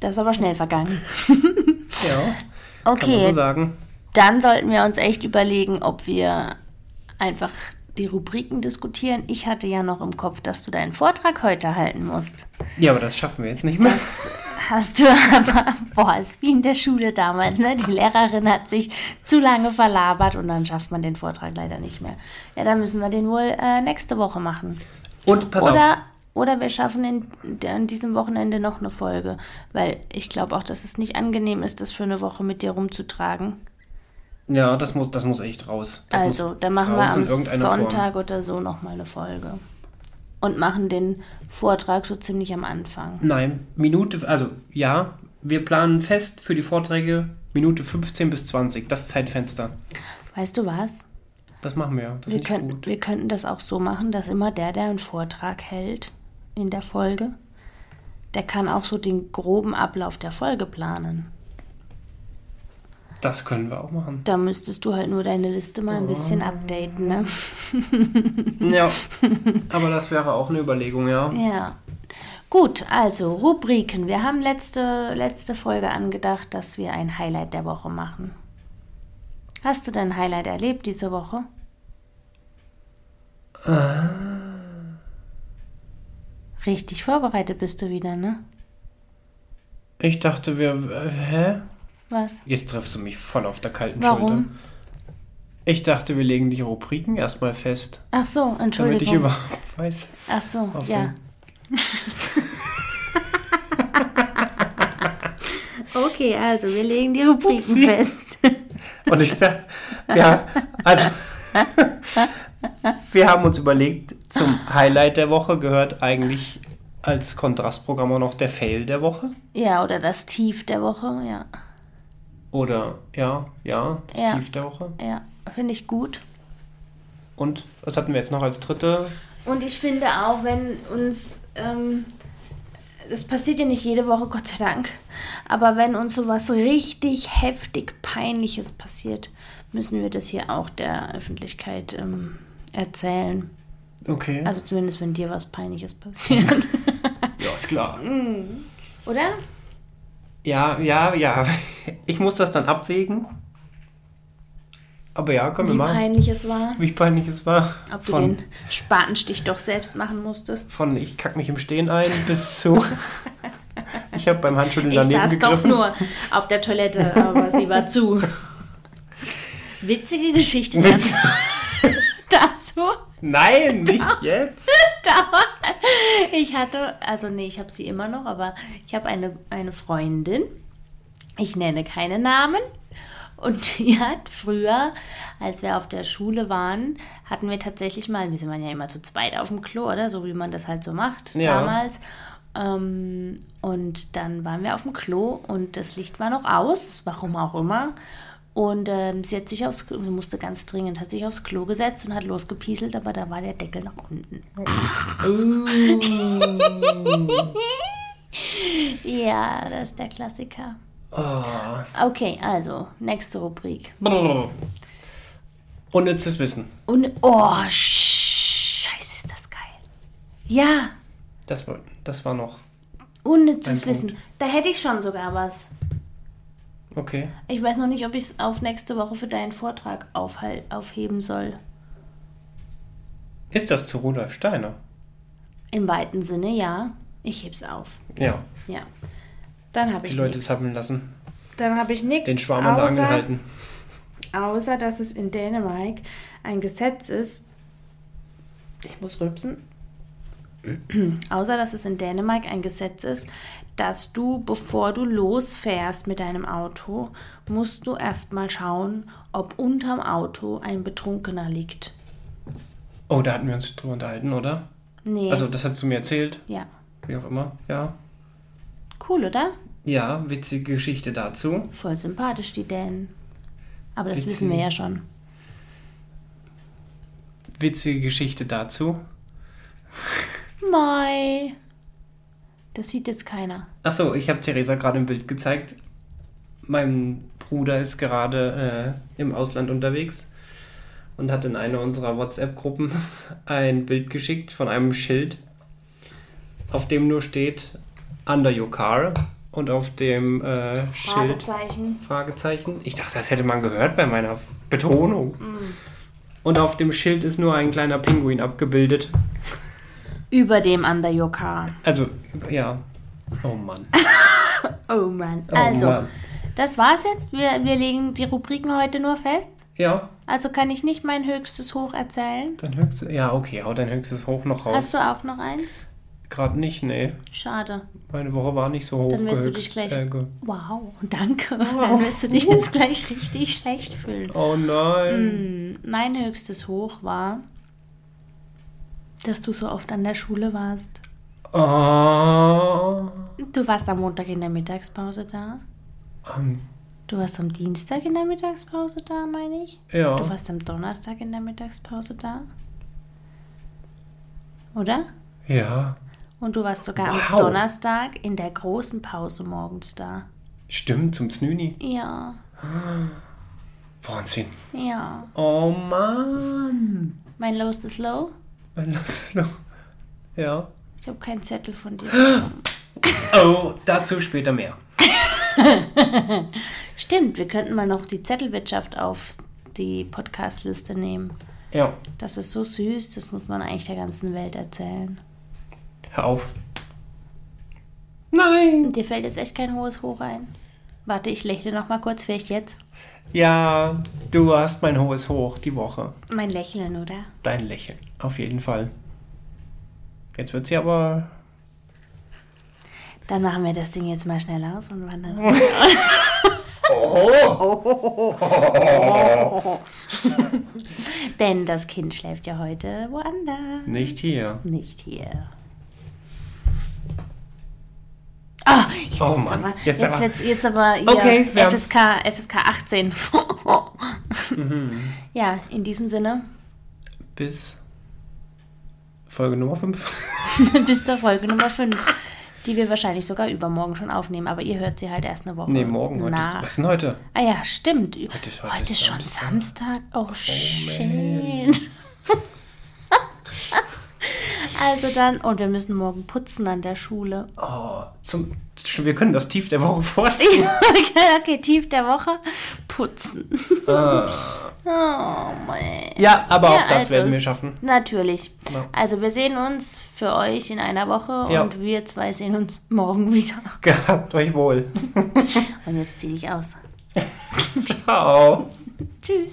das ist aber schnell vergangen. ja. Kann man Okay, so sagen. dann sollten wir uns echt überlegen, ob wir einfach die Rubriken diskutieren. Ich hatte ja noch im Kopf, dass du deinen Vortrag heute halten musst. Ja, aber das schaffen wir jetzt nicht mehr. Hast du aber, boah, ist wie in der Schule damals, ne? Die Lehrerin hat sich zu lange verlabert und dann schafft man den Vortrag leider nicht mehr. Ja, dann müssen wir den wohl äh, nächste Woche machen. Und pass auf. Oder, oder wir schaffen in, an diesem Wochenende noch eine Folge, weil ich glaube auch, dass es nicht angenehm ist, das für eine Woche mit dir rumzutragen. Ja, das muss, das muss echt raus. Das also, dann machen wir am Sonntag oder so nochmal eine Folge. Und machen den Vortrag so ziemlich am Anfang. Nein, Minute, also ja, wir planen fest für die Vorträge Minute 15 bis 20, das Zeitfenster. Weißt du was? Das machen wir. Das Wir, gut. wir könnten das auch so machen, dass immer der, der einen Vortrag hält in der Folge, der kann auch so den groben Ablauf der Folge planen. Das können wir auch machen. Da müsstest du halt nur deine Liste mal ein bisschen updaten, ne? Ja, aber das wäre auch eine Überlegung, ja. Ja. Gut, also Rubriken. Wir haben letzte, letzte Folge angedacht, dass wir ein Highlight der Woche machen. Hast du dein Highlight erlebt diese Woche? Richtig vorbereitet bist du wieder, ne? Ich dachte, wir. Äh, hä? Was? Jetzt triffst du mich voll auf der kalten Warum? Schulter. Ich dachte, wir legen die Rubriken erstmal fest, Ach so, damit ich Entschuldigung. überhaupt weiß. Ach so, auf ja. Okay, also wir legen die Rubriken Upsi. fest. Und ich sag, ja, also. wir haben uns überlegt, zum Highlight der Woche gehört eigentlich als Kontrastprogramm auch noch der Fail der Woche. Ja, oder das Tief der Woche, ja. Oder, ja, ja, das Ja. Tief der Woche. Ja, finde ich gut. Und was hatten wir jetzt noch als dritte? Und ich finde auch, wenn uns, ähm, das passiert ja nicht jede Woche, Gott sei Dank, aber wenn uns sowas richtig heftig Peinliches passiert, müssen wir das hier auch der Öffentlichkeit ähm, erzählen. Okay. Also zumindest, wenn dir was Peinliches passiert. ja, ist klar. Oder? Ja, ja, ja. Ich muss das dann abwägen. Aber ja, können wir Wie machen. peinlich es war. Wie peinlich es war. Ob du Von, den Spatenstich doch selbst machen musstest. von ich kack mich im Stehen ein bis zu. ich habe beim Handschütteln Ich daneben saß doch gegriffen. nur auf der Toilette, aber sie war zu. Witzige Geschichte Witz. Dazu. Nein, nicht jetzt. Ich hatte, also nee, ich habe sie immer noch, aber ich habe eine, eine Freundin. Ich nenne keine Namen. Und die hat früher, als wir auf der Schule waren, hatten wir tatsächlich mal, wir sind ja immer zu zweit auf dem Klo, oder? So wie man das halt so macht Ja. damals. Ähm, und dann waren wir auf dem Klo und das Licht war noch aus, warum auch immer. Und ähm, sie hat sich aufs Klo, sie musste ganz dringend, hat sich aufs Klo gesetzt und hat losgepieselt, aber da war der Deckel nach unten. Ja, das ist der Klassiker. Oh. Okay, also, nächste Rubrik. Unnützes Wissen. Und, oh, scheiße, ist das geil. Ja, Das war, das war noch. unnützes Wissen. Da hätte ich schon sogar was. Okay. Ich weiß noch nicht, ob ich es auf nächste Woche für deinen Vortrag aufheben soll. Ist das zu Rudolf Steiner? Im weiten Sinne, ja. Ich heb's auf. Ja. Ja. Dann habe ich Die Leute zappeln lassen. Dann habe ich nichts. Den Schwarm an der Angel halten. Außer, dass es in Dänemark ein Gesetz ist. Ich muss rülpsen. Außer, dass es in Dänemark ein Gesetz ist, dass du, bevor du losfährst mit deinem Auto, musst du erstmal schauen, ob unterm Auto ein Betrunkener liegt. Oh, da hatten wir uns drüber unterhalten, oder? Nee. Also, das hast du mir erzählt. ja. Wie auch immer. Ja. Cool, oder? Ja, witzige Geschichte dazu. Voll sympathisch, die Dänen. Aber das Witzig. wissen wir ja schon. Witzige Geschichte dazu. Mai. Das sieht jetzt keiner. Achso, ich habe Theresa gerade im Bild gezeigt. Mein Bruder ist gerade äh, im Ausland unterwegs und hat in eine unserer WhatsApp-Gruppen ein Bild geschickt von einem Schild, auf dem nur steht Under your car und auf dem äh, Schild Fragezeichen. Fragezeichen. Ich dachte, das hätte man gehört bei meiner Betonung. Und auf dem Schild ist nur ein kleiner Pinguin abgebildet. Über dem Car. Also, ja. Oh Mann. Oh Mann. Oh Also, Mann. das war's jetzt. Wir, wir legen die Rubriken heute nur fest. Ja, Also kann ich nicht mein höchstes Hoch erzählen. dein höchstes. Ja, okay, hau dein höchstes Hoch noch raus. Hast du auch noch eins? Gerade nicht, nee. Schade. Meine Woche war nicht so hoch. Dann wirst du dich gleich- Äh, Wow, danke. Dann wirst du dich jetzt gleich richtig schlecht fühlen. oh nein. Mm, Mein höchstes Hoch war, dass du so oft an der Schule warst. Oh. Du warst am Montag in der Mittagspause da. Ähm, Du warst am Dienstag in der Mittagspause da, meine ich. ja. Du warst am Donnerstag in der Mittagspause da. Oder? Ja. Und du warst sogar Wow. am Donnerstag in der großen Pause morgens da. Stimmt, zum Znüni. Ja, Wahnsinn. ja. Oh Mann. Mein Lowest ist low. Mein Lust noch. Ja. Ich habe keinen Zettel von dir bekommen. Oh, dazu später mehr. Stimmt, wir könnten mal noch die Zettelwirtschaft auf die Podcast-Liste nehmen. Ja. Das ist so süß, das muss man eigentlich der ganzen Welt erzählen. Hör auf. Nein. Dir fällt jetzt echt kein hohes Hoch ein. Warte, ich lächle noch mal kurz, vielleicht jetzt. Ja, du hast mein hohes Hoch die Woche. Mein Lächeln, oder? Dein Lächeln. Auf jeden Fall. Jetzt wird sie aber. Dann machen wir das Ding jetzt mal schnell aus und wandern. Denn das Kind schläft ja heute woanders. Nicht hier. Nicht hier. Ah, jetzt, Oh Mann, aber, jetzt jetzt, aber- wird's, jetzt aber Okay. FSK, FSK 18. Ja, in diesem Sinne, Bis Folge Nummer 5. bis zur Folge Nummer 5, die wir wahrscheinlich sogar übermorgen schon aufnehmen, aber ihr hört sie halt erst eine Woche Nee, morgen. Heute ist, was ist denn heute? Ah ja, stimmt. Heute, ist- heute ist, ist schon Samstag. Samstag. Oh, schön. also dann, und wir müssen morgen putzen an der Schule. Oh, zum, wir können das Tief der Woche vorziehen. okay, okay, tief der Woche. Putzen. Ah. Oh, Mann. Ja, aber Ja, auch das also. werden wir schaffen. Natürlich. Ja. Also wir sehen uns für euch in einer Woche Ja. und wir zwei sehen uns morgen wieder. Gehabt euch wohl. Und jetzt zieh dich aus. Ciao. Tschüss.